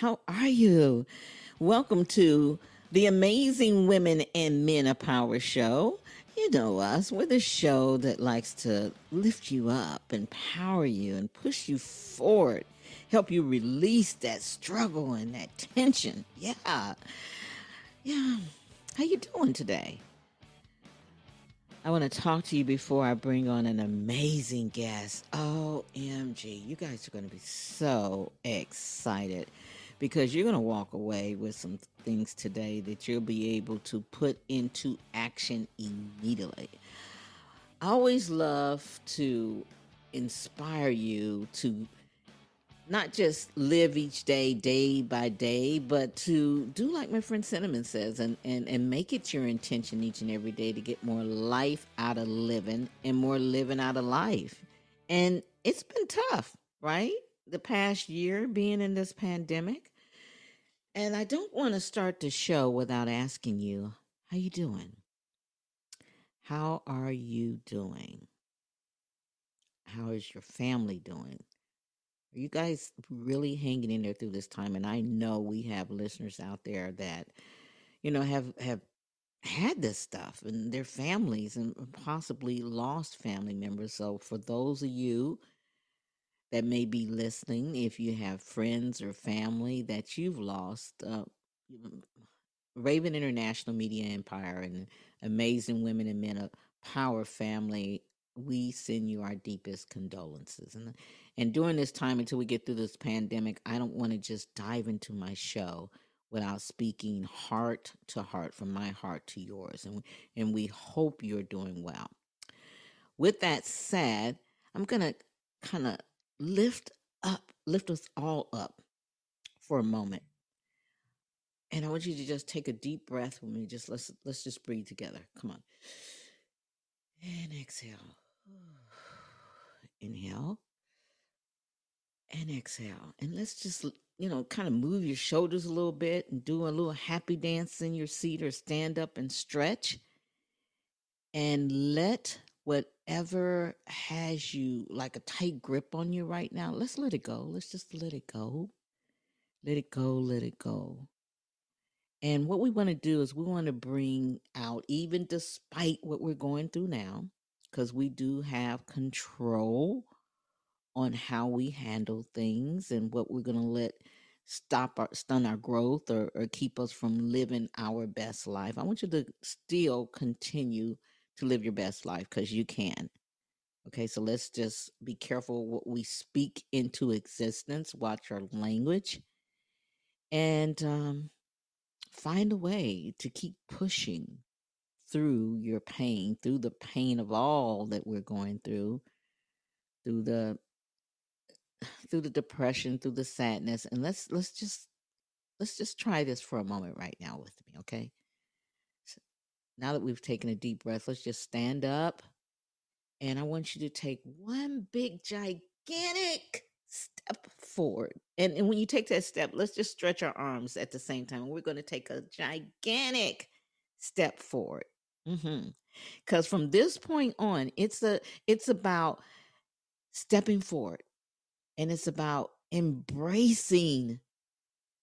How are you? Welcome to the Amazing Women and Men of Power show. You know us. We're the show that likes to lift you up, empower you, and push you forward, help you release that struggle and that tension. Yeah. Yeah. How you doing today? I want to talk to you before I bring on an amazing guest. OMG, you guys are going to be so excited because you're going to walk away with some things today that you'll be able to put into action immediately. I always love to inspire you to not just live each day day by day but to do like my friend cinnamon says and, and and make it your intention each and every day to get more life out of living and more living out of life and it's been tough right the past year being in this pandemic and I don't want to start the show without asking you, how you doing? How are you doing? How is your family doing? Are you guys really hanging in there through this time? And I know we have listeners out there that, you know, have have had this stuff and their families and possibly lost family members. So for those of you that may be listening, if you have friends or family that you've lost, uh, Raven International Media Empire and Amazing Women and Men of Power family, we send you our deepest condolences. And and during this time until we get through this pandemic, I don't want to just dive into my show without speaking heart to heart from my heart to yours. And and we hope you're doing well. With that said, I'm going to kind of lift up, lift us all up for a moment. And I want you to just take a deep breath with me. Just let's let's just breathe together. Come on. And exhale. Inhale. And exhale. And let's just, you know, kind of move your shoulders a little bit and do a little happy dance in your seat or stand up and stretch. And let whatever has you like a tight grip on you right now, let's let it go. Let's just let it go. Let it go, let it go. And what we want to do is we want to bring out, even despite what we're going through now, because we do have control on how we handle things and what we're going to let stop our stun our growth or, or keep us from living our best life. I want you to still continue to live your best life because you can. Okay, so let's just be careful what we speak into existence, watch our language, and um, find a way to keep pushing through your pain, through the pain of all that we're going through, through the through the depression, through the sadness, and let's let's just let's just try this for a moment right now with me, okay? Now that we've taken a deep breath, let's just stand up. And I want you to take one big, gigantic step forward. And, and when you take that step, let's just stretch our arms at the same time. We're going to take a gigantic step forward. Because mm-hmm. from this point on, it's a it's about stepping forward, and it's about embracing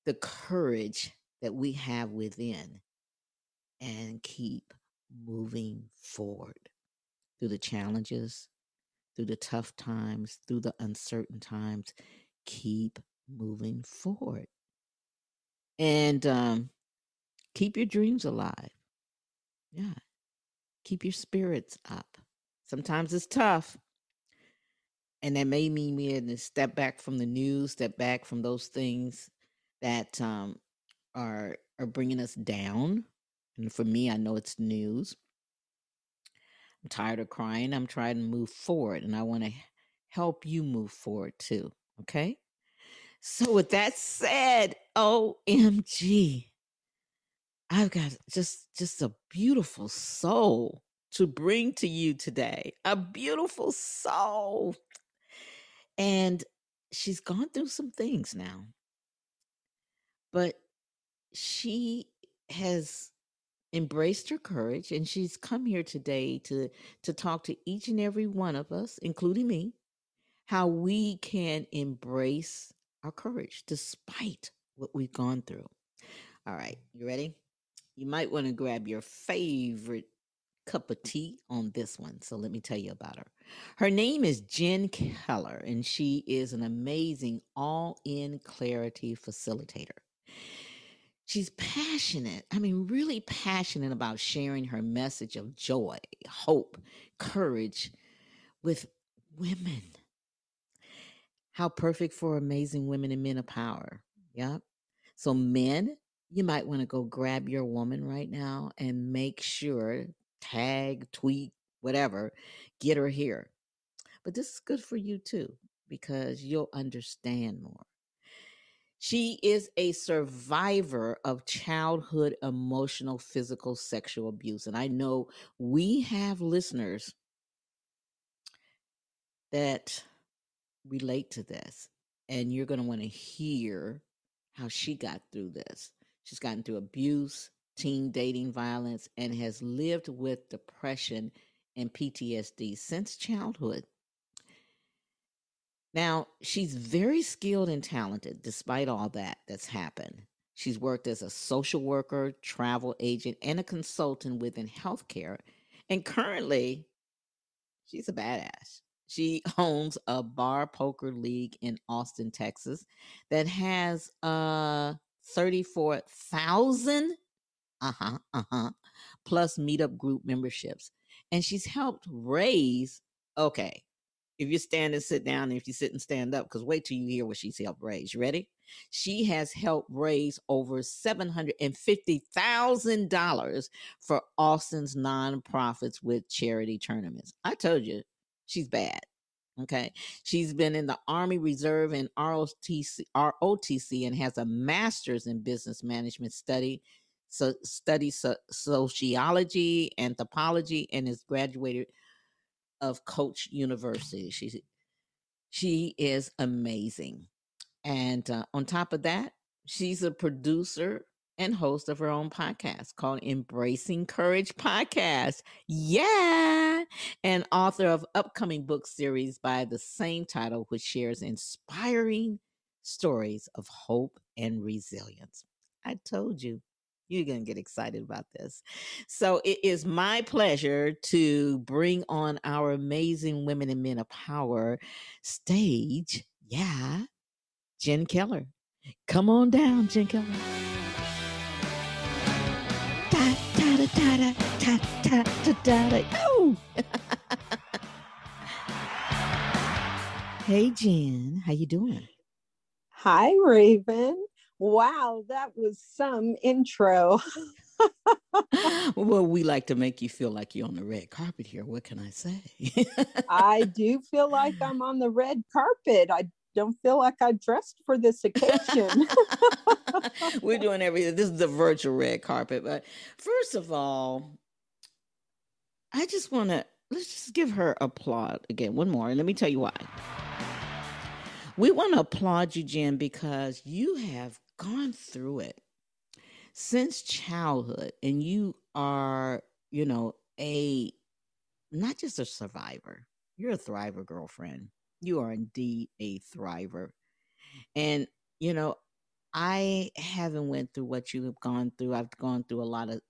the courage that we have within and keep moving forward through the challenges, through the tough times, through the uncertain times. Keep moving forward. And um, keep your dreams alive. Yeah. Keep your spirits up. Sometimes it's tough. And that may mean we had to step back from the news, step back from those things that um, are are bringing us down. And for me, I know it's news. I'm tired of crying. I'm trying to move forward, and I want to help you move forward too. Okay. So, with that said, OMG, I've got just just a beautiful soul to bring to you today. A beautiful soul. And she's gone through some things now. But she has embraced her courage and she's come here today to to talk to each and every one of us including me how we can embrace our courage despite what we've gone through. All right you ready? You might want to grab your favorite cup of tea on this one so let me tell you about her. Her name is jen keller and she is an amazing all-in clarity facilitator She's passionate, I mean, really passionate about sharing her message of joy, hope, courage with women. How perfect for amazing women and men of power. Yep. So, men, you might want to go grab your woman right now and make sure, tag, tweet, whatever, get her here. But this is good for you too, because you'll understand more. She is a survivor of childhood emotional, physical, sexual abuse. And I know we have listeners that relate to this. And you're going to want to hear how she got through this. She's gotten through abuse, teen dating violence, and has lived with depression and PTSD since childhood. Now, she's very skilled and talented despite all that that's happened. She's worked as a social worker, travel agent, and a consultant within healthcare. And currently, she's a badass. She owns a bar poker league in Austin, Texas that has uh 34,000 uh-huh, uh-huh, plus meetup group memberships. And she's helped raise okay, if you stand and sit down, and if you sit and stand up, because wait till you hear what she's helped raise. You ready? She has helped raise over $750,000 for Austin's nonprofits with charity tournaments. I told you, she's bad. Okay. She's been in the Army Reserve and ROTC, ROTC and has a master's in business management study, so studies so, sociology, anthropology, and is graduated of Coach University. She she is amazing, and uh, on top of that, she's a producer and host of her own podcast called Embracing Courage Podcast. Yeah. And author of upcoming book series by the same title, which shares inspiring stories of hope and resilience. I told you you're going to get excited about this. So it is my pleasure to bring on our amazing women and men of power stage. Yeah, Jen Keller. Come on down, Jen Keller. Ta ta ta ta ta ta ta ta ta. Oh. hey Jen, how you doing? Hi Raven. Wow, that was some intro. well, we like to make you feel like you're on the red carpet here. What can I say? I do feel like I'm on the red carpet. I don't feel like I dressed for this occasion. We're doing everything. This is the virtual red carpet. But first of all, I just want to let's just give her applaud again. One more, and let me tell you why. We want to applaud you, Jen, because you have gone through it since childhood and you are, you know, a not just a survivor, you're a thriver, girlfriend. You are indeed a thriver. And, you know, I haven't went through what you have gone through. I've gone through a lot of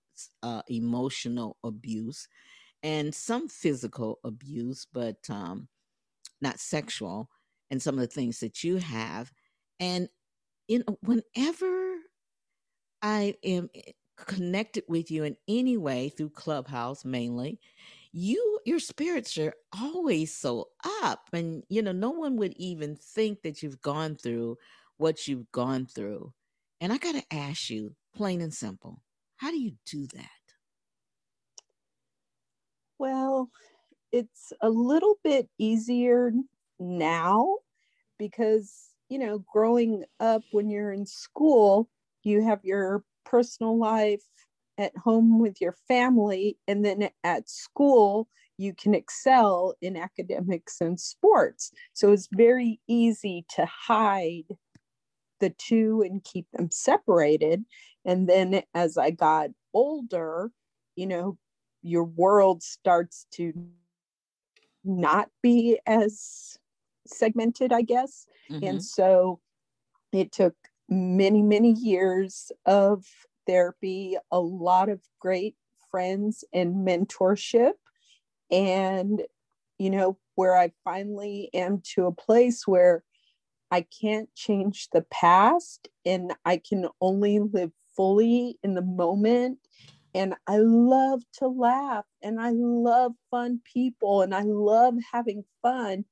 uh, emotional abuse and some physical abuse, but um, not sexual, and some of the things that you have. And know, whenever I am connected with you in any way through Clubhouse mainly, you your spirits are always so up and you know no one would even think that you've gone through what you've gone through. And i got to ask you plain and simple how do you do that? Well it's a little bit easier now because you know growing up when you're in school you have your personal life at home with your family and then at school you can excel in academics and sports. So it's very easy to hide the two and keep them separated. And then as i got older you know your world starts to not be as segmented i guess mm-hmm. and so it took many many years of therapy, a lot of great friends and mentorship. And, you know, where I finally am to a place where I can't change the past and I can only live fully in the moment. And I love to laugh and I love fun people and I love having fun.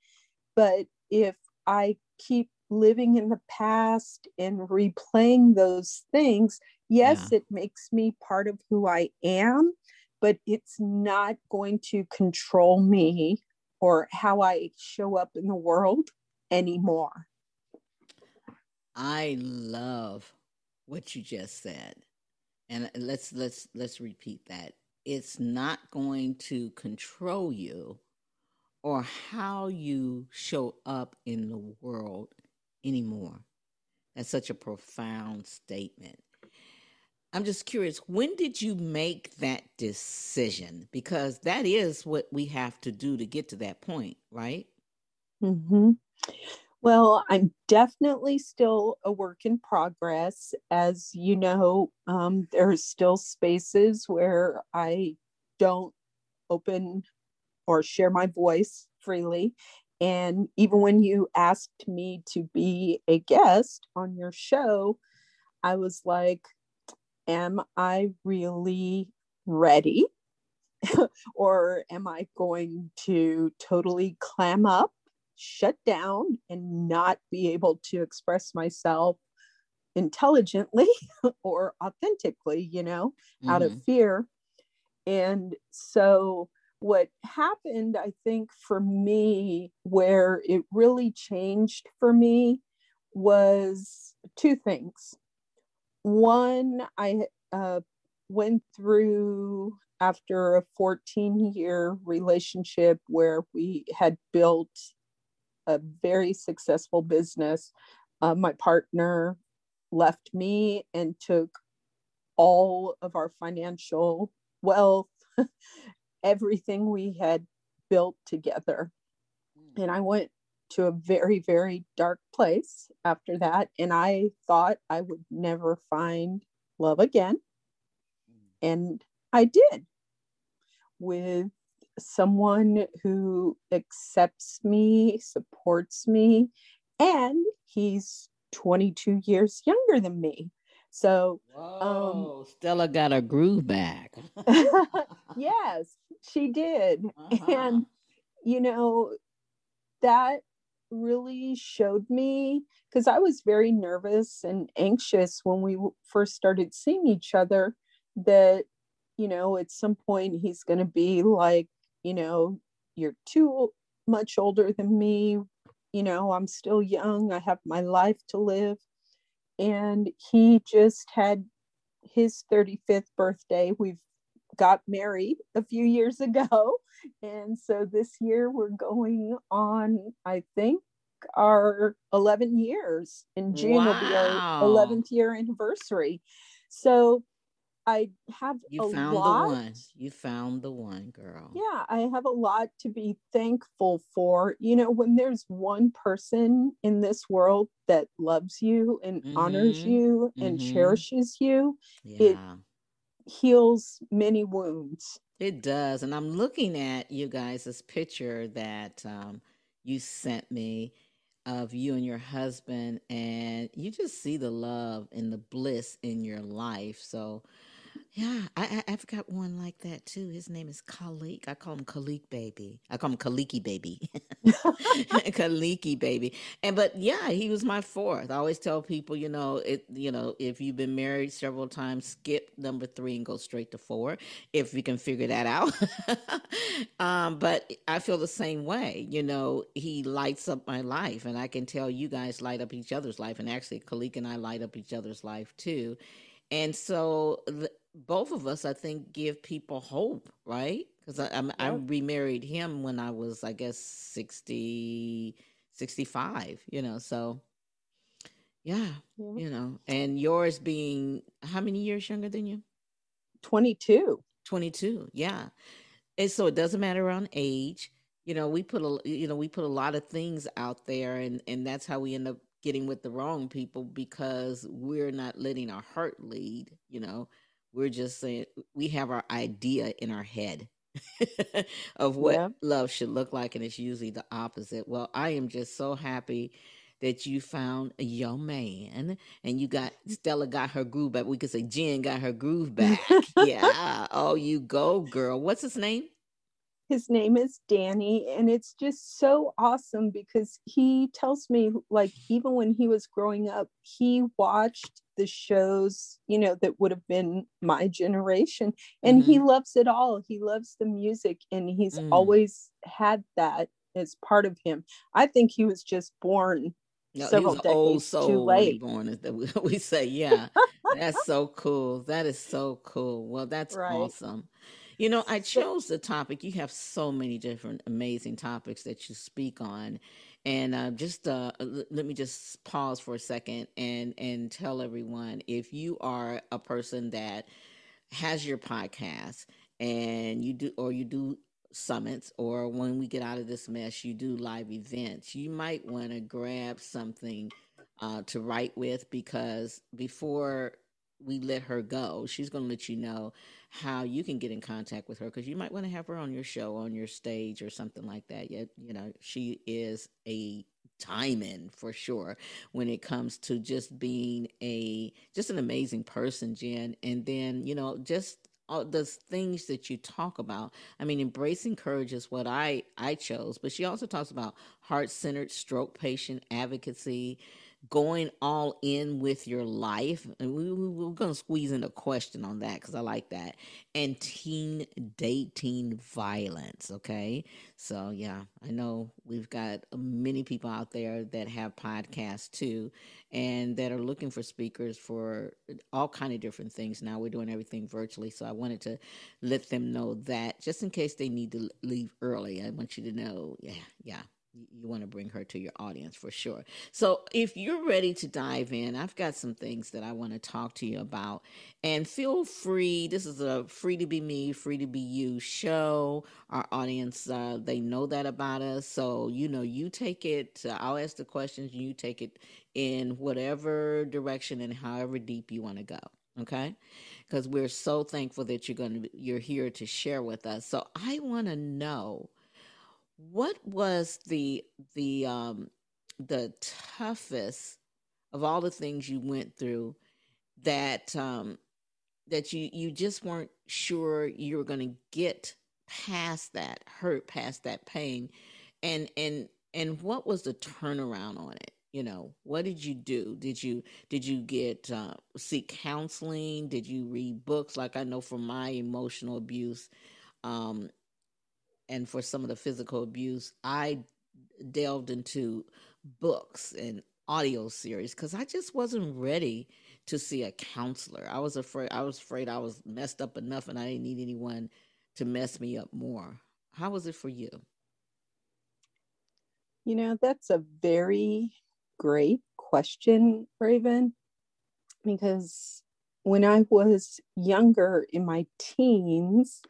But if I keep living in the past and replaying those things, yes, yeah. it makes me part of who I am, but it's not going to control me or how I show up in the world anymore. I love what you just said. And let's let's let's repeat that. It's not going to control you or how you show up in the world anymore. That's such a profound statement. I'm just curious, when did you make that decision? Because that is what we have to do to get to that point, right? Mm-hmm. Well, I'm definitely still a work in progress. As you know, um, there are still spaces where I don't open or share my voice freely. And even when you asked me to be a guest on your show, I was like, am I really ready? or am I going to totally clam up, shut down, and not be able to express myself intelligently or authentically, you know, mm-hmm. out of mm-hmm. fear? And so, what happened, I think, for me, where it really changed for me was two things one I uh, went through after a 14 year relationship where we had built a very successful business. Uh, my partner left me and took all of our financial wealth, everything we had built together. And I went to a very, very dark place after that. And I thought I would never find love again. And I did with someone who accepts me, supports me, and he's 22 years younger than me. So, um, Whoa, um, Stella got her groove back. yes, she did. Uh-huh. And, you know, that really showed me because I was very nervous and anxious when we first started seeing each other that, you know, at some point he's going to be like, you know, you're too much older than me. You know, I'm still young. I have my life to live. And he just had his 35th birthday. We've got married a few years ago. And so this year we're going on, I think, our 11 years. In June wow. will be our 11th year anniversary. So I have you found lot, the one. You found the one, girl. Yeah, I have a lot to be thankful for. You know, when there's one person in this world that loves you and mm-hmm. honors you and mm-hmm. cherishes you, yeah. it heals many wounds. It does. And I'm looking at you guys this picture that um, you sent me of you and your husband, and you just see the love and the bliss in your life. So yeah, I, I have got one like that too. His name is Khalik. I call him Khalik baby. I call him Khaliki baby. Khaliki baby. And but yeah, he was my fourth. I always tell people, you know, it you know, if you've been married several times, skip number three and go straight to four if you can figure that out. um, but I feel the same way. You know, he lights up my life, and I can tell you guys light up each other's life. And actually, Khalik and I light up each other's life too. And so both of us, I think, give people hope, right? Because I, I, I remarried him when I was, I guess, 60, 65, you know, so yeah, yeah, you know, and yours being how many years younger than you? 22. 22, yeah. And so it doesn't matter on age. You know, we put a you know, we put a lot of things out there and and that's how we end up getting with the wrong people because we're not letting our heart lead, you know we're just saying we have our idea in our head of what yeah. love should look like, and it's usually the opposite. Well, I am just so happy that you found a young man and you got Stella got her groove back. We could say Jen got her groove back. yeah. Oh, you go, girl. What's his name? His name is Danny, and it's just so awesome because he tells me, like, even when he was growing up, he watched the shows, you know, that would have been my generation, and mm-hmm. he loves it all. He loves the music, and he's mm. always had that as part of him. I think he was just born no, several decades old soul too late. Born, we, we say, yeah, that's so cool. That is so cool. Well, that's right. awesome. You know, I chose the topic. You have so many different amazing topics that you speak on. And uh, just uh, let me just pause for a second and and tell everyone if you are a person that has your podcast and you do or you do summits or when we get out of this mess you do live events you might want to grab something uh, to write with because before we let her go she's going to let you know how you can get in contact with her because you might want to have her on your show, on your stage, or something like that. Yet, you know, she is a diamond for sure when it comes to just being a just an amazing person, Jen. And then, you know, just all the things that you talk about. I mean, embracing courage is what I I chose, but she also talks about heart centered stroke patient advocacy going all in with your life. And we, we, are going to squeeze in a question on that because I like that. And teen dating violence. Okay. So, yeah, I know we've got many people out there that have podcasts too and that are looking for speakers for all kind of different things. Now we're doing everything virtually. So I wanted to let them know that just in case they need to leave early, I want you to know, yeah, yeah, you want to bring her to your audience for sure. So, if you're ready to dive in, I've got some things that I want to talk to you about. And feel free, this is a free to be me, free to be you show. Our audience, uh, they know that about us. So, you know, you take it, uh, I'll ask the questions, you take it in whatever direction and however deep you want to go. Okay, because we're so thankful that you're going to you're here to share with us. So I want to know what was the the um the toughest of all the things you went through that um that you you just weren't sure you were going to get past that hurt past that pain? And and and what was the turnaround on it? You know what did you do? Did you did you get uh, seek counseling? Did you read books? Like i know from my emotional abuse um and for some of the physical abuse, I delved into books and audio series because I just wasn't ready to see a counselor. I was afraid I was afraid I was messed up enough and I didn't need anyone to mess me up more. How was it for you? You know, that's a very great question, Raven, because when I was younger in my teens,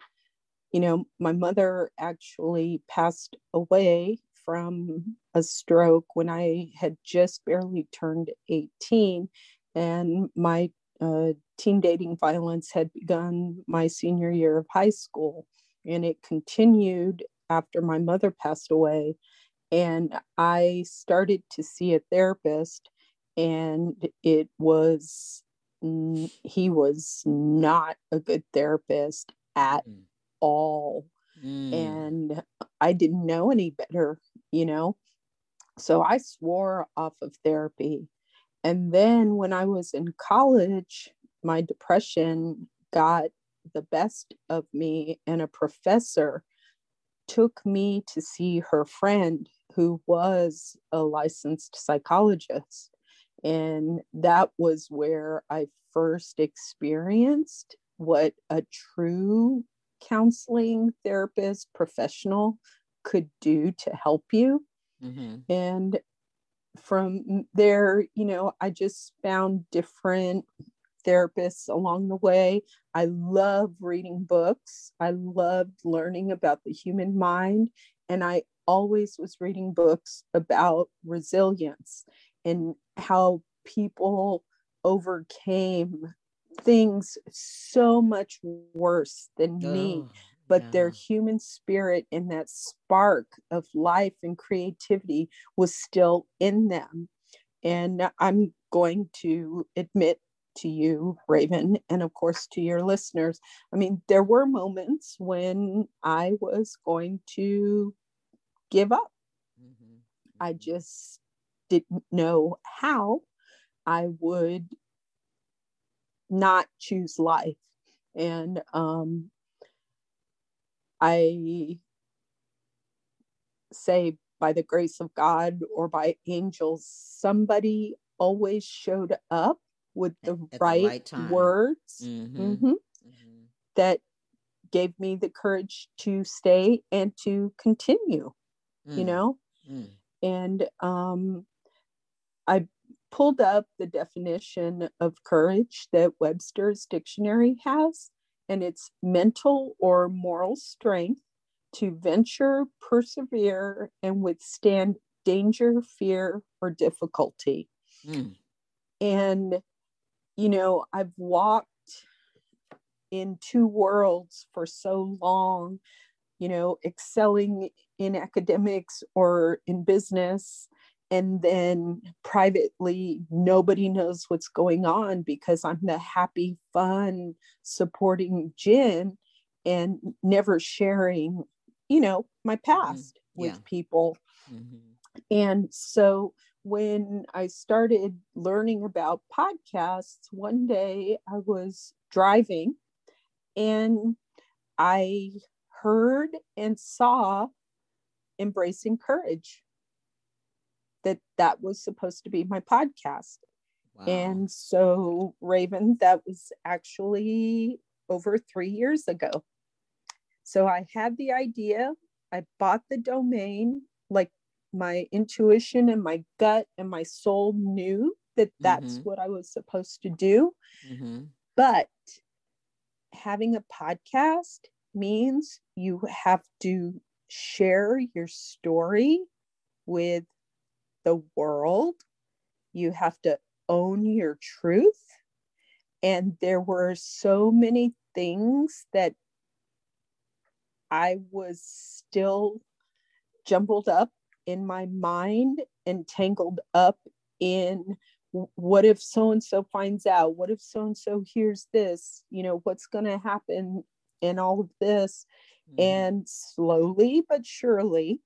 you know, my mother actually passed away from a stroke when I had just barely turned 18. And my uh, teen dating violence had begun my senior year of high school. And it continued after my mother passed away. And I started to see a therapist, and it was, he was not a good therapist at mm. All. Mm. And I didn't know any better, you know? So I swore off of therapy. And then when I was in college, my depression got the best of me, and a professor took me to see her friend who was a licensed psychologist. And that was where I first experienced what a true counseling therapist professional could do to help you. Mm-hmm. And from there, you know, I just found different therapists along the way. I love reading books. I loved learning about the human mind. And I always was reading books about resilience and how people overcame things so much worse than oh, me but yeah. their human spirit and that spark of life and creativity was still in them and i'm going to admit to you raven and of course to your listeners i mean there were moments when i was going to give up mm-hmm. i mm-hmm. just didn't know how i would not choose life. And um, I say, by the grace of God or by angels, somebody always showed up with the, right, the right, words mm-hmm. Mm-hmm, mm-hmm. that gave me the courage to stay and to continue, mm. you know? Mm. And um, I pulled up the definition of courage that Webster's dictionary has, and it's mental or moral strength to venture, persevere, and withstand danger, fear, or difficulty. Mm. And, you know, I've walked in two worlds for so long, you know, excelling in academics or in business and then privately nobody knows what's going on because i'm the happy fun supporting jen and never sharing you know my mm-hmm. past yeah. with people mm-hmm. and so when i started learning about podcasts one day i was driving and i heard and saw embracing courage that that was supposed to be my podcast. Wow. And so, Raven, that was actually over three years ago. So I had the idea, I bought the domain, like my intuition and my gut and my soul knew that that's mm-hmm. what I was supposed to do. Mm-hmm. But having a podcast means you have to share your story with the world. You have to own your truth. And there were so many things that I was still jumbled up in my mind and tangled up in what if so and so finds out? What if so and so hears this? You know, what's going to happen in all of this? Mm-hmm. And slowly but surely,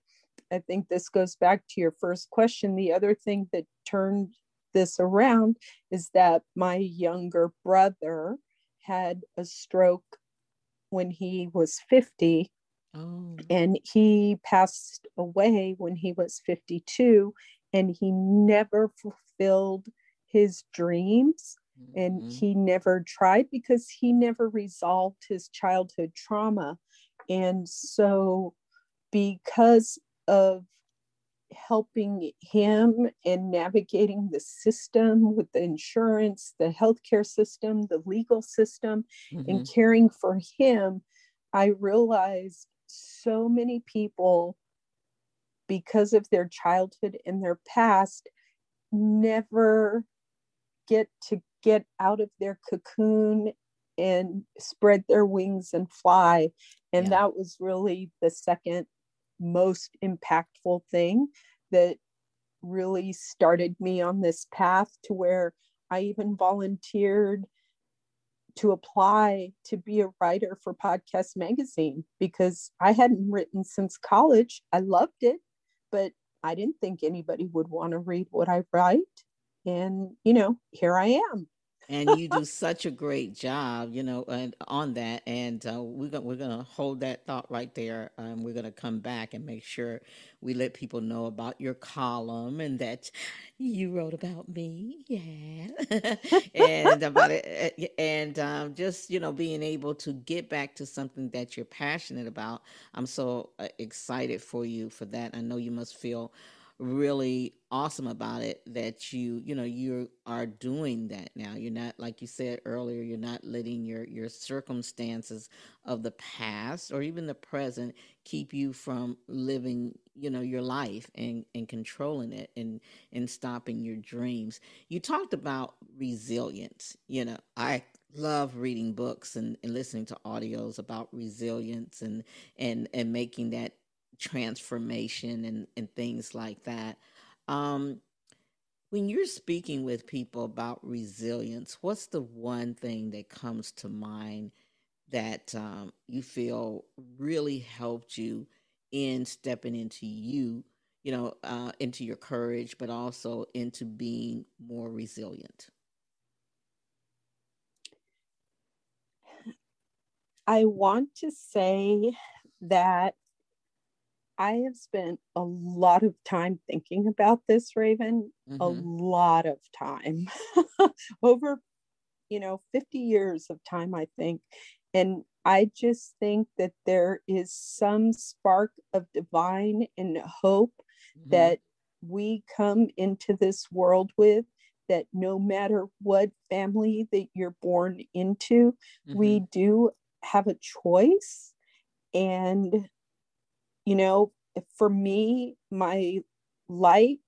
I think this goes back to your first question. The other thing that turned this around is that my younger brother had a stroke when he was 50 oh. and he passed away when he was 52 and he never fulfilled his dreams mm-hmm. and he never tried because he never resolved his childhood trauma and so because of helping him and navigating the system with the insurance, the healthcare system, the legal system, mm-hmm. and caring for him, I realized so many people, because of their childhood and their past, never get to get out of their cocoon and spread their wings and fly. And yeah. that was really the second most impactful thing that really started me on this path to where I even volunteered to apply to be a writer for Podcast Magazine because I hadn't written since college. I loved it, but I didn't think anybody would want to read what I write. And, you know, here I am and you do such a great job, you know, and on that. And uh, we're gonna we're gonna hold that thought right there. Um, we're gonna come back and make sure we let people know about your column and that you wrote about me, yeah, and about it, eh, eh, and um, just you know being able to get back to something that you're passionate about. I'm so uh, excited for you for that. I know you must feel really awesome about it that you you know you are doing that now. You're not like you said earlier you're not letting your your circumstances of the past or even the present keep you from living you know your life and and controlling it and and stopping your dreams. You talked about resilience. You know i love reading books and, and listening to audios about resilience and and and making that transformation and, and things like that. Um, when you're speaking with people about resilience, what's the one thing that comes to mind that um, you feel really helped you in stepping into you, you know, uh, into your courage, but also into being more resilient? I want to say that I have spent a lot of time thinking about this, Raven, mm-hmm. a lot of time over, you know, 50 years of time, I think. And I just think that there is some spark of divine and hope mm-hmm. that we come into this world with that no matter what family that you're born into, mm-hmm. we do have a choice. And you know, for me, my light,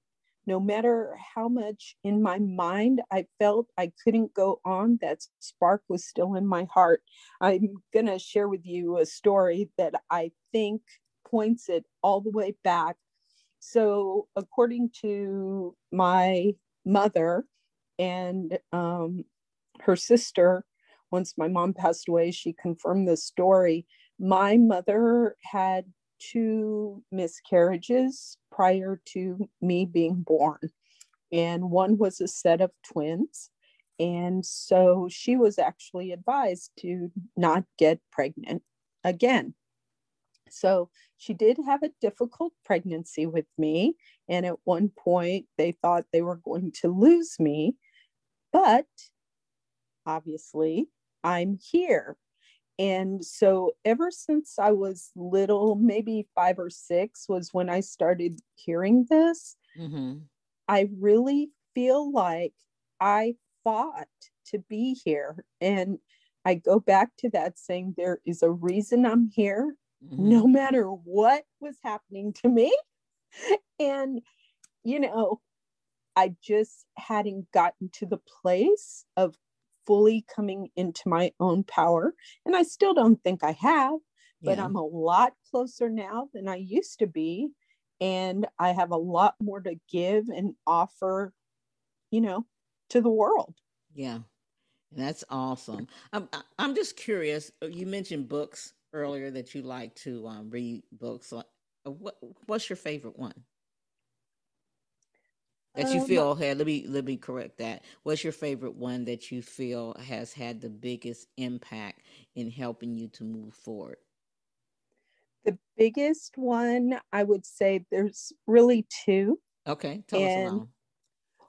no matter how much in my mind I felt I couldn't go on, that spark was still in my heart. I'm going to share with you a story that I think points it all the way back. So, according to my mother and um, her sister, once my mom passed away, she confirmed the story. My mother had two miscarriages prior to me being born, and one was a set of twins. And so she was actually advised to not get pregnant again. So she did have a difficult pregnancy with me. And at one point, they thought they were going to lose me. But obviously, I'm here. And so, ever since I was little, maybe five or six, was when I started hearing this. Mm-hmm. I really feel like I fought to be here. And I go back to that saying, there is a reason I'm here, mm-hmm. no matter what was happening to me. And, you know, I just hadn't gotten to the place of fully coming into my own power. And I still don't think I have, but yeah. I'm a lot closer now than I used to be. And I have a lot more to give and offer, you know, to the world. Yeah. That's awesome. I'm, I'm just curious. Uh, you mentioned books earlier that you like to um, read books. Uh, what, what's your favorite one? That you um, feel had let me let me correct that. What's your favorite one that you feel has had the biggest impact in helping you to move forward? The biggest one i would say there's really two. Okay tell and us about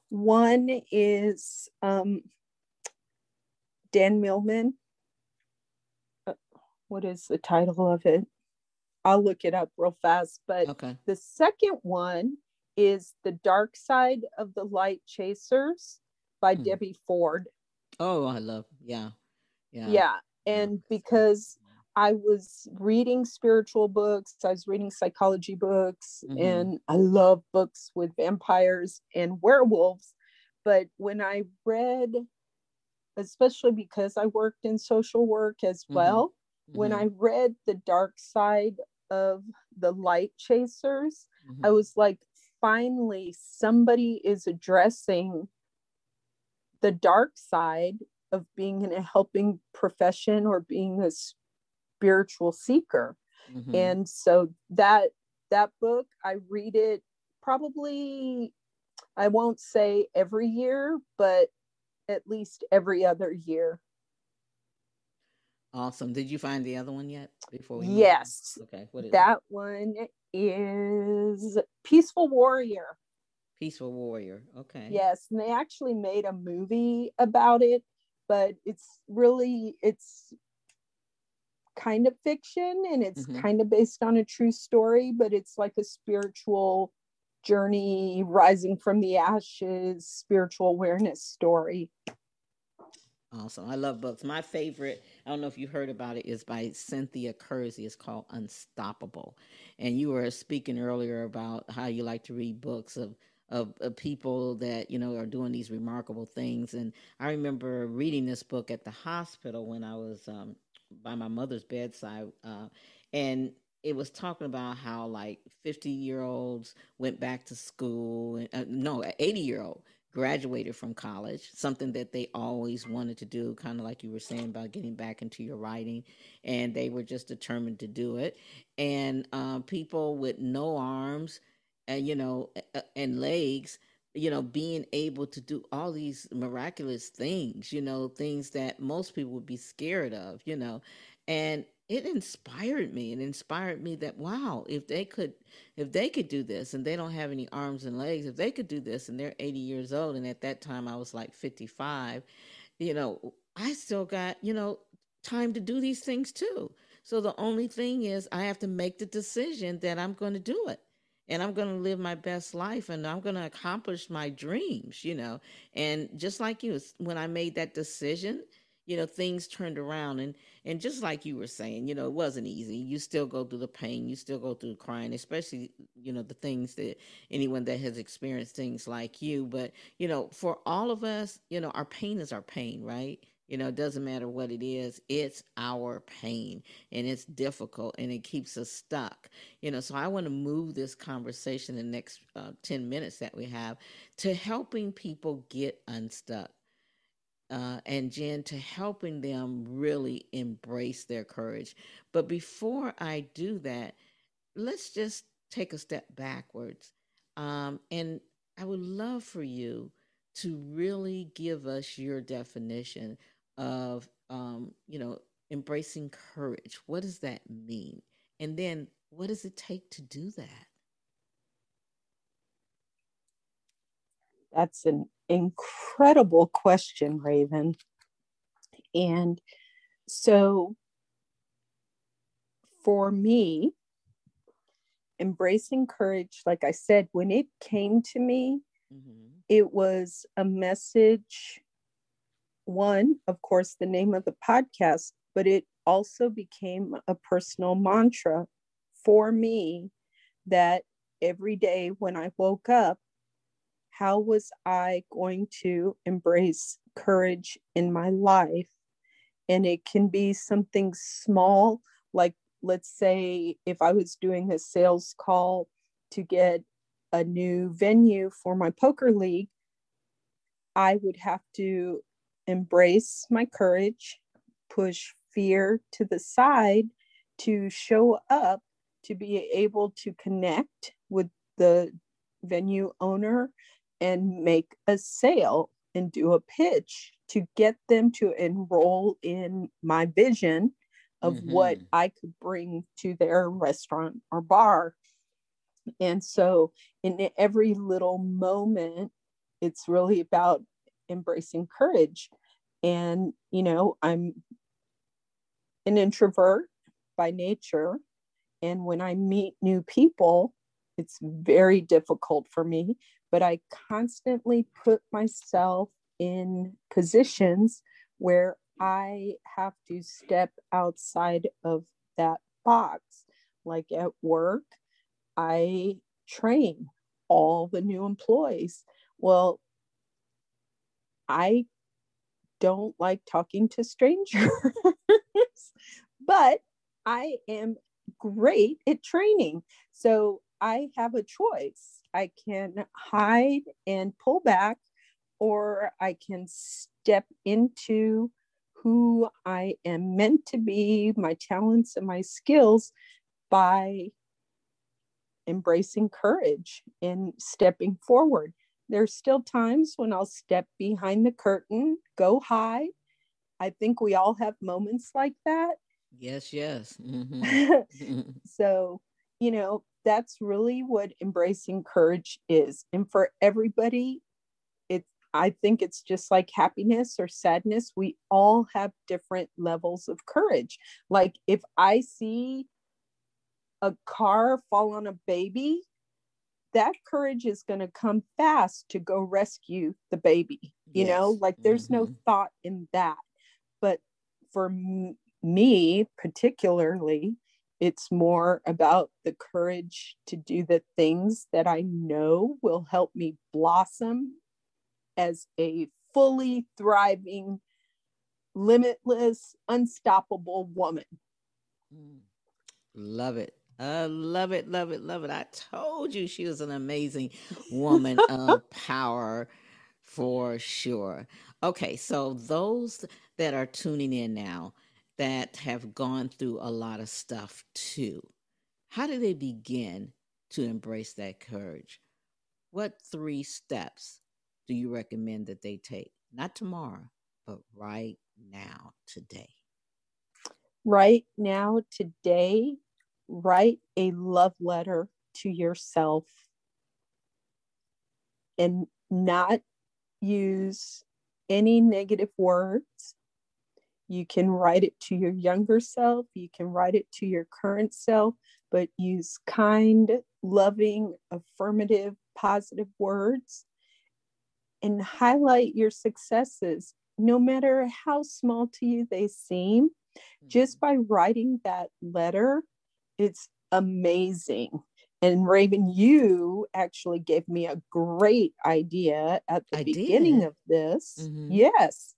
one is um, dan millman. Uh, what is the title of it? I'll look it up real fast but okay. the second one is The Dark Side of the Light Chasers by mm. Debbie Ford. Oh, I love, yeah. Yeah. Yeah. And because I was reading spiritual books, I was reading psychology books, mm-hmm. and I love books with vampires and werewolves. But when I read, especially because I worked in social work as mm-hmm. well, mm-hmm. when I read The Dark Side of the Light Chasers, I mm-hmm. was like, finally, somebody is addressing the dark side of being in a helping profession or being a spiritual seeker. Mm-hmm. and so that that book i read it probably i won't say every year but at least every other year. Awesome. Did you find the other one yet before we yes. Okay. What is that it? one is peaceful warrior. Peaceful warrior okay. Yes and they actually made a movie about it but it's really it's kind of fiction and it's mm-hmm. kind of based on a true story but it's like a spiritual journey rising from the ashes spiritual awareness story awesome. I love books. My favorite i don't know if you heard about it is by cynthia kersey. It's called unstoppable. And you were speaking earlier about how you like to read books of of, of, people that you know are doing these remarkable things. And I remember reading this book at the hospital when I was um, by my mother's bedside, uh, and it was talking about how like 50 year olds went back to school, and uh, no, 80 year old graduated from college, something that they always wanted to do, kind of like you were saying about getting back into your writing, and they were just determined to do it. And uh, people with no arms and you know and legs you know being able to do all these miraculous things you know things that most people would be scared of you know and it inspired me it inspired me that wow if they could if they could do this and they don't have any arms and legs if they could do this and they're 80 years old and at that time i was like 55 you know i still got you know time to do these things too so the only thing is i have to make the decision that i'm going to do it and I'm going to live my best life and I'm going to accomplish my dreams, you know. And just like you, when I made that decision, you know, things turned around. And, and just like you were saying, you know, it wasn't easy. You still go through the pain, you still go through crying, especially, you know, the things that anyone that has experienced things like you. But, you know, for all of us, you know, our pain is our pain, right? You know, it doesn't matter what it is, it's our pain and it's difficult and it keeps us stuck. You know, so I want to move this conversation the next uh, 10 minutes that we have to helping people get unstuck. Uh, and Jen, to helping them really embrace their courage. But before I do that, let's just take a step backwards. Um, and I would love for you to really give us your definition of um, you know embracing courage what does that mean and then what does it take to do that that's an incredible question raven and so for me embracing courage like i said when it came to me mm-hmm. it was a message one, of course, the name of the podcast, but it also became a personal mantra for me that every day when I woke up, how was I going to embrace courage in my life? And it can be something small, like let's say if I was doing a sales call to get a new venue for my poker league, I would have to embrace my courage, push fear to the side to show up to be able to connect with the venue owner and make a sale and do a pitch to get them to enroll in my vision of mm-hmm. what I could bring to their restaurant or bar. And so, in every little moment, it's really about embracing courage. And, you know, I'm an introvert by nature. And when I meet new people, It's very difficult for me, but I constantly put myself in positions where I have to step outside of that box. Like at work, I train all the new employees. Well, I don't like talking to strangers, but I am great at training. So I have a choice. I can hide and pull back, or I can step into who I am meant to be, my talents and my skills by embracing courage and stepping forward. There's still times when I'll step behind the curtain, go hide. I think we all have moments like that. Yes, yes. Mm-hmm. so, you know, that's really what embracing courage is. And for everybody, it I think it's just like happiness or sadness. We all have different levels of courage. Like if I see a car fall on a baby, that courage is going to come fast to go rescue the baby. You yes. know, like there's mm-hmm. no thought in that. But for me, particularly, it's more about the courage to do the things that I know will help me blossom as a fully thriving, limitless, unstoppable woman. Mm. Love it. I love it, love it, love it. I told you she was an amazing woman of power for sure. Okay, so those that are tuning in now that have gone through a lot of stuff too, how do they begin to embrace that courage? What three steps do you recommend that they take? Not tomorrow, but right now, today. Right now, today, write a love letter to yourself and not use any negative words. You can write it to your younger self, you can write it to your current self, but use kind, loving, affirmative, positive words and highlight your successes, no matter how small to you they seem. Just mm-hmm. by writing that letter, it's amazing. And Raven, you actually gave me a great idea at the I beginning did. of this. Mm-hmm. Yes.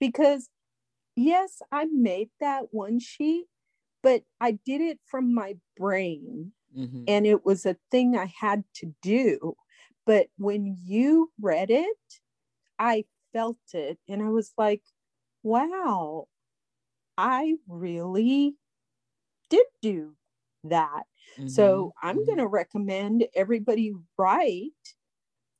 Because, yes, I made that one sheet, but I did it from my brain. Mm-hmm. And it was a thing I had to do. But when you read it, I felt it and I was like, wow, I really did do that. Mm-hmm. So I'm mm-hmm. going to recommend everybody write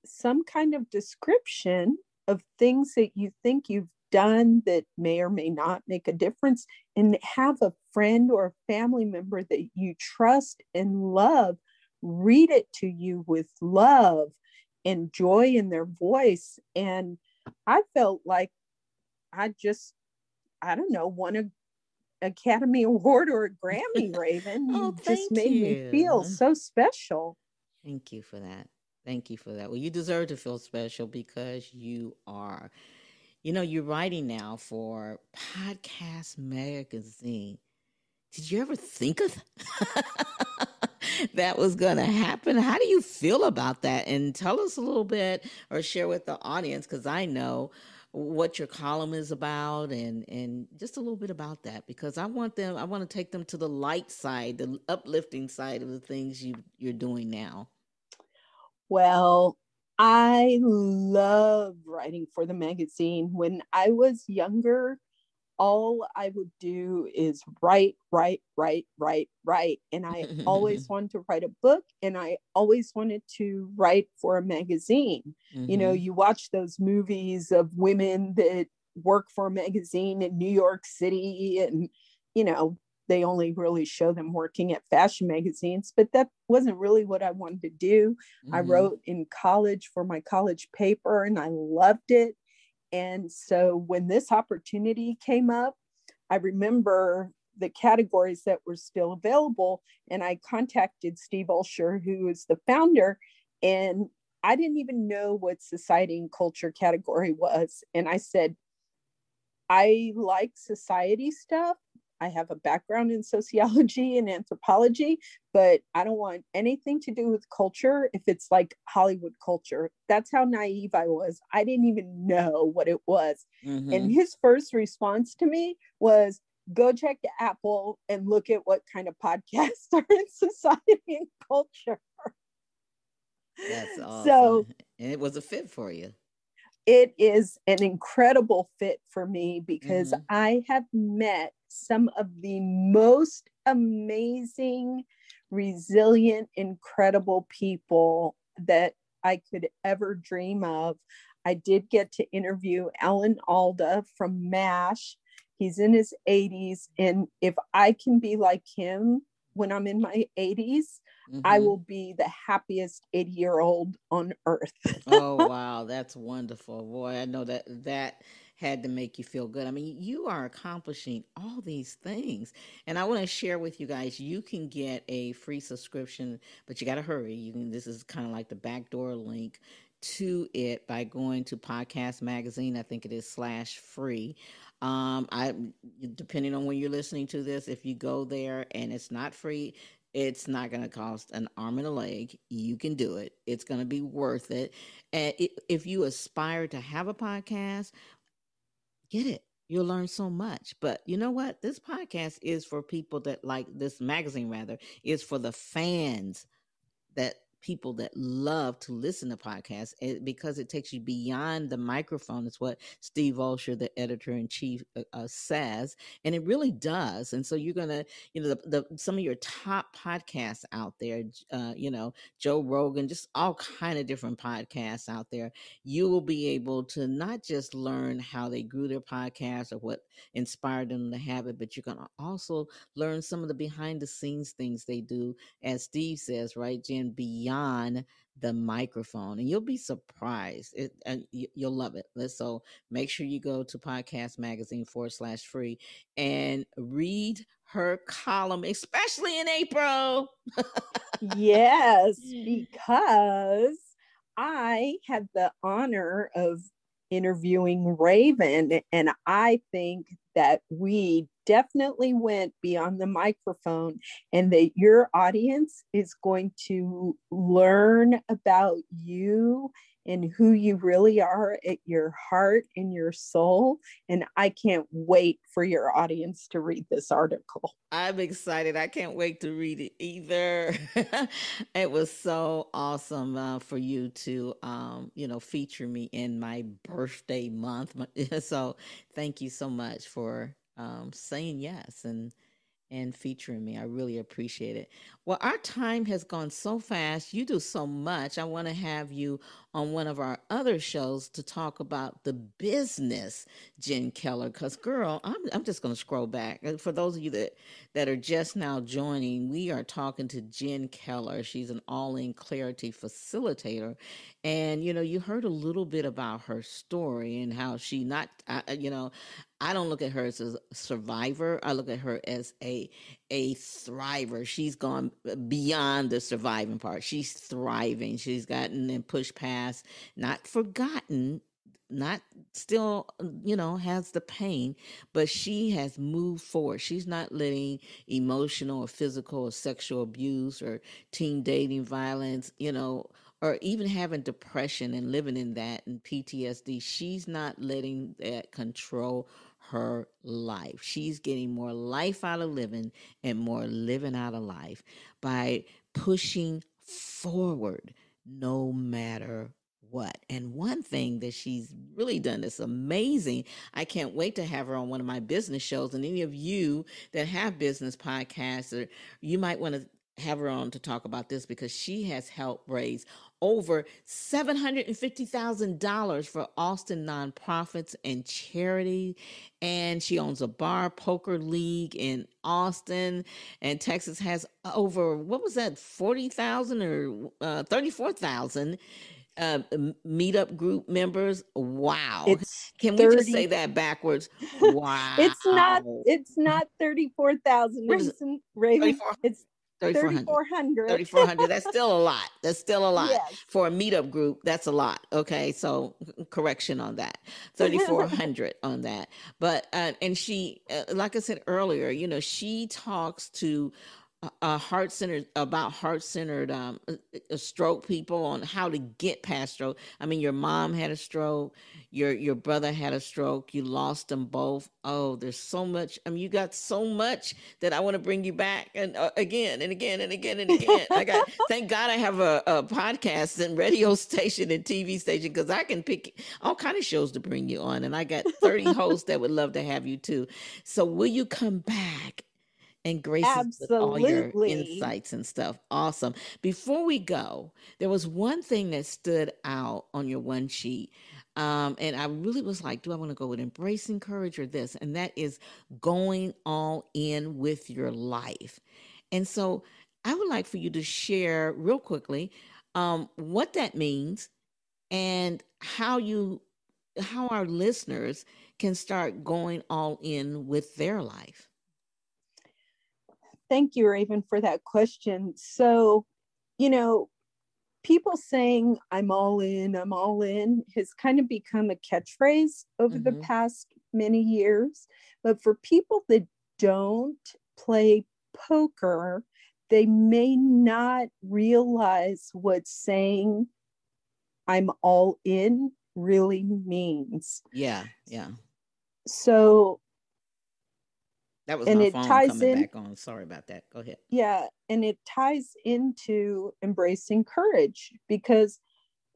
some kind of description of things that you think you've done that may or may not make a difference and have a friend or a family member that you trust and love read it to you with love and joy in their voice and i felt like i just i don't know won a Academy Award or a Grammy, Raven. oh, you just made you. me feel so special. Thank you for that. Thank you for that. Well, you deserve to feel special because you are. You know, you're writing now for Podcast Magazine. Did you ever think of that was going to happen? How do you feel about that? And tell us a little bit or share with the audience because I know what your column is about and and just a little bit about that because I want them I want to take them to the light side, the uplifting side of the things you you're doing now. Well, I love writing for the magazine. When I was younger, all I would do is write, write, write, write, write. And I always wanted to write a book and I always wanted to write for a magazine. Mm-hmm. You know, mm-hmm. you watch those movies of women that work for a magazine in New York City and, you know, they only really show them working at fashion magazines, but that wasn't really what I wanted to do. Mm-hmm. I wrote in college for my college paper and I loved it. And so when this opportunity came up, I remember the categories that were still available. And I contacted Steve Olsher, who is the founder, and I didn't even know what society and culture category was. And I said, I like society stuff. I have a background in sociology and anthropology, but I don't want anything to do with culture if it's like Hollywood culture. That's how naive I was. I didn't even know what it was. Mm-hmm. And his first response to me was, go check the Apple and look at what kind of podcasts are in society and culture. That's awesome. So, and it was a fit for you. It is an incredible fit for me because mm-hmm. I have met some of the most amazing, resilient, incredible people that I could ever dream of. I did get to interview Alan Alda from MASH. He's in his 80s. And if I can be like him when I'm in my 80s, mm-hmm. I will be the happiest 80 year old on earth. oh, wow. That's wonderful. Boy, I know that that had to make you feel good. I mean, you are accomplishing all these things. And I want to share with you guys, you can get a free subscription, but you got to hurry. You can this is kind of like the backdoor link to it by going to podcast magazine i think it is slash free um i depending on when you're listening to this if you go there and it's not free it's not going to cost an arm and a leg. You can do it. It's going to be worth it. And if you aspire to have a podcast, get it. You'll learn so much. But you know what? This podcast is for people that like this magazine, rather, is for the fans that people that love to listen to podcasts eh, because it takes you beyond the microphone. It's what Steve Olsher, the editor in chief, uh, uh, says, and it really does. And so you're gonna, you know, the, the some of your top podcasts out there, uh, you know, Joe Rogan, just all kind of different podcasts out there. You will be able to not just learn how they grew their podcast or what inspired them to have it, but you're gonna also learn some of the behind the scenes things they do, as Steve says, right, Jen, beyond beyond the microphone and you'll be surprised it and you'll love it so make sure you go to podcast magazine forward slash free and read her column especially in april. Yes because i had the honor of interviewing raven and i think that we definitely went beyond the microphone and that your audience is going to learn about you and who you really are at your heart and your soul. And I can't wait for your audience to read this article. I'm excited. I can't wait to read it either. it was so awesome uh, for you to, um, you know, feature me in my birthday month. so thank you so much for um, saying yes and and featuring me. I really appreciate it. Well, our time has gone so fast. You do so much. I want to have you on one of our other shows to talk about the business, Jen Keller. Because, girl, I'm, I'm just going to scroll back. For those of you that, that are just now joining, we are talking to Jen Keller. She's an all in clarity facilitator. And, you know, you heard a little bit about her story and how she not, you know, I don't look at her as a survivor. I look at her as a a thriver. She's gone beyond the surviving part. She's thriving. She's gotten and pushed past, not forgotten, not still, you know, has the pain, but she has moved forward. She's not letting emotional or physical or sexual abuse or teen dating violence, you know, or even having depression and living in that and PTSD. She's not letting that control her life. She's getting more life out of living and more living out of life by pushing forward no matter what. And one thing that she's really done that's amazing, I can't wait to have her on one of my business shows. And any of you that have business podcasts, or you might want to have her on to talk about this because she has helped raise over $750,000 for Austin nonprofits and charity. And she owns a bar poker league in Austin. And Texas has over, what was that, 40,000 or uh, 34,000 uh, meetup group members. Wow. It's Can 30, we just say that backwards? Wow. it's not it's not 34,000 What is? Raven. 34 It's 3,400. 3,400. 3,400. That's still a lot. That's still a lot. Yes. For a meetup group, that's a lot. Okay. So correction on that. 3,400 on that. But, uh, and she, uh, like I said earlier, you know, she talks to uh, heart centered about heart centered um, stroke people on how to get past stroke. I mean, your mom had a stroke, your your brother had a stroke, you lost them both. Oh, there's so much. I mean, you got so much that I want to bring you back and uh, again and again and again and again. I got thank God I have a, a podcast and radio station and TV station because I can pick all kind of shows to bring you on, and I got 30 hosts that would love to have you too. So will you come back? And grace with all your insights and stuff. Awesome. Before we go, there was one thing that stood out on your one sheet. Um, and I really was like, do I want to go with embracing courage or this? And that is going all in with your life. And so I would like for you to share real quickly um, what that means and how you how our listeners can start going all in with their life. Thank you, Raven, for that question. So, you know, people saying I'm all in, I'm all in has kind of become a catchphrase over the Mhm. past many years. But for people that don't play poker, they may not realize what saying I'm all in really means. Yeah, yeah. So, That was And my it phone ties coming in- back on. Sorry about that. Go ahead. Yeah, and it ties into embracing courage because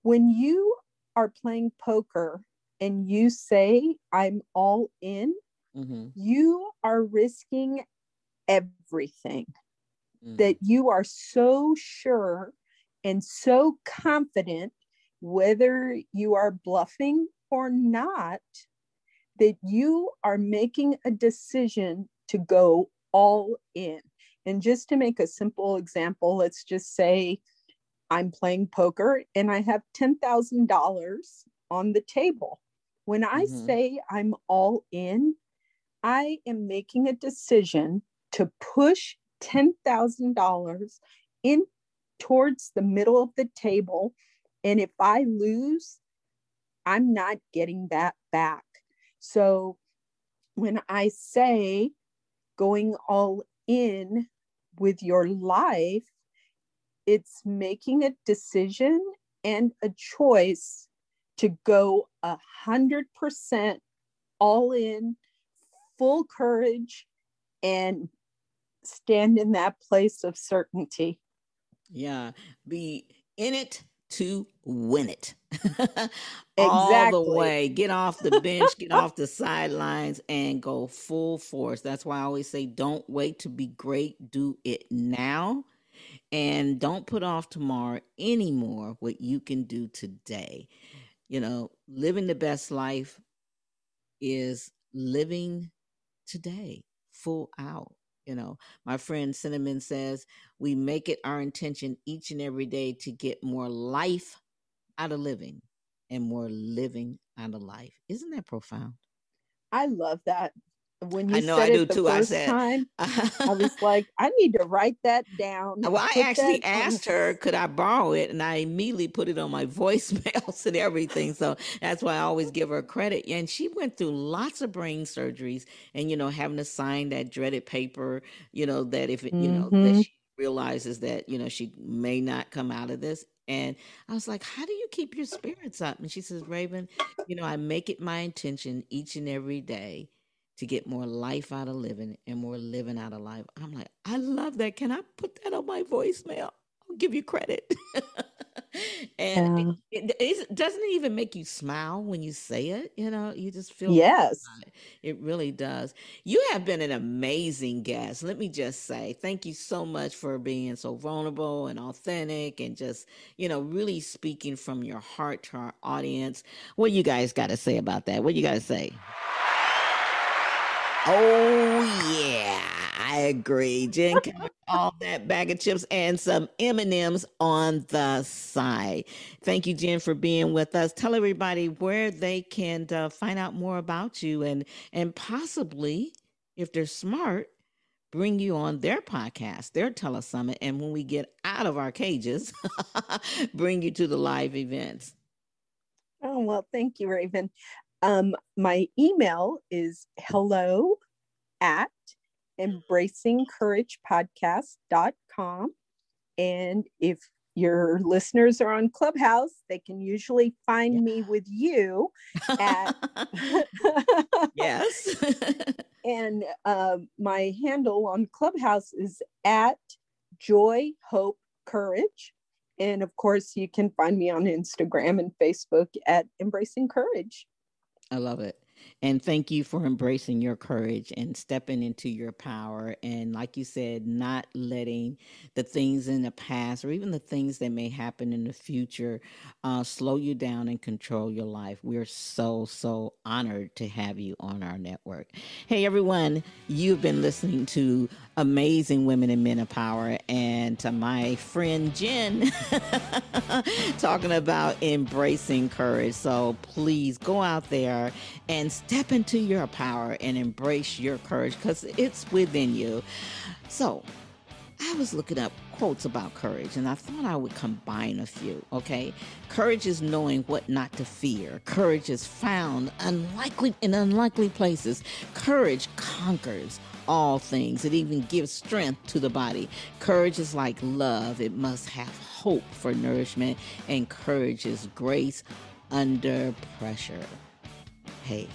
when you are playing poker and you say, I'm all in, hmm you are risking everything Mm. that you are so sure and so confident, whether you are bluffing or not, that you are making a decision to go all in. And just to make a simple example, let's just say I'm playing poker and I have $10,000 on the table. When I Mhm. say I'm all in, I am making a decision to push $10,000 in towards the middle of the table. And if I lose, I'm not getting that back. So when I say going all in with your life, it's making a decision and a choice to go a hundred percent all in, full courage, and stand in that place of certainty. Yeah, be in it to win it. All the Exactly. way. Get off the bench, get off the sidelines, and go full force. That's why I always say don't wait to be great, do it now. And don't put off tomorrow anymore what you can do today. You know, living the best life is living today, full out. You know, my friend Cinnamon says, we make it our intention each and every day to get more life out of living and more living out of life. Isn't that profound? I love that. When you I know said I it do the too. I first said, time, I was like, I need to write that down. well, I actually that on- asked her, could I borrow it? And I immediately put it on my voicemails and everything. So that's why I always give her credit. And she went through lots of brain surgeries and, you know, having to sign that dreaded paper, you know, that if it, you know, that Mhm. she realizes that, you know, she may not come out of this. And I was like, how do you keep your spirits up? And she says, Raven, you know, I make it my intention each and every day to get more life out of living and more living out of life. I'm like, I love that. Can I put that on my voicemail? I'll give you credit. and Yeah. it, it, doesn't it even make you smile when you say it? You know, you just feel Yes. it. It really does. You have been an amazing guest. Let me just say thank you so much for being so vulnerable and authentic and just, you know, really speaking from your heart to our audience. What you guys got to say about that? What you got to say? Oh, yeah. I agree. Jen all that bag of chips and some M&Ms on the side. Thank you, Jen, for being with us. Tell everybody where they can uh, find out more about you and and possibly, if they're smart, bring you on their podcast, their telesummit, and when we get out of our cages, bring you to the live events. Oh well, thank you, Raven. Um, my email is hello at embracingcouragepodcast.com. And if your listeners are on Clubhouse, they can usually find yeah. me with you at yes. and uh, my handle on Clubhouse is at Joy Hope Courage. And of course, you can find me on Instagram and Facebook at Embracing Courage. I love it. And thank you for embracing your courage and stepping into your power. And like you said, not letting the things in the past or even the things that may happen in the future uh, slow you down and control your life. We're so, so honored to have you on our network. Hey, everyone, you've been listening to Amazing Women and Men of Power and to my friend Jen talking about embracing courage. So please go out there and step into your power and embrace your courage because it's within you. So, I was looking up quotes about courage and I thought I would combine a few, okay? Courage is knowing what not to fear. Courage is found unlikely in unlikely places. Courage conquers all things. It even gives strength to the body. Courage is like love. It must have hope for nourishment and courage is grace under pressure hey,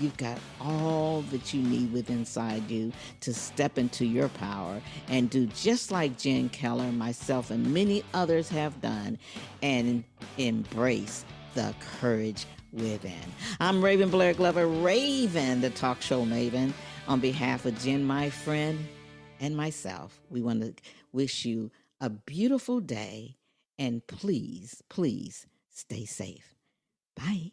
you've got all that you need within inside you to step into your power and do just like Jen Keller, myself, and many others have done and embrace the courage within. I'm Raven Blair Glover, Raven, the talk show maven. On behalf of Jen, my friend, and myself, we want to wish you a beautiful day and please, please stay safe. Bye.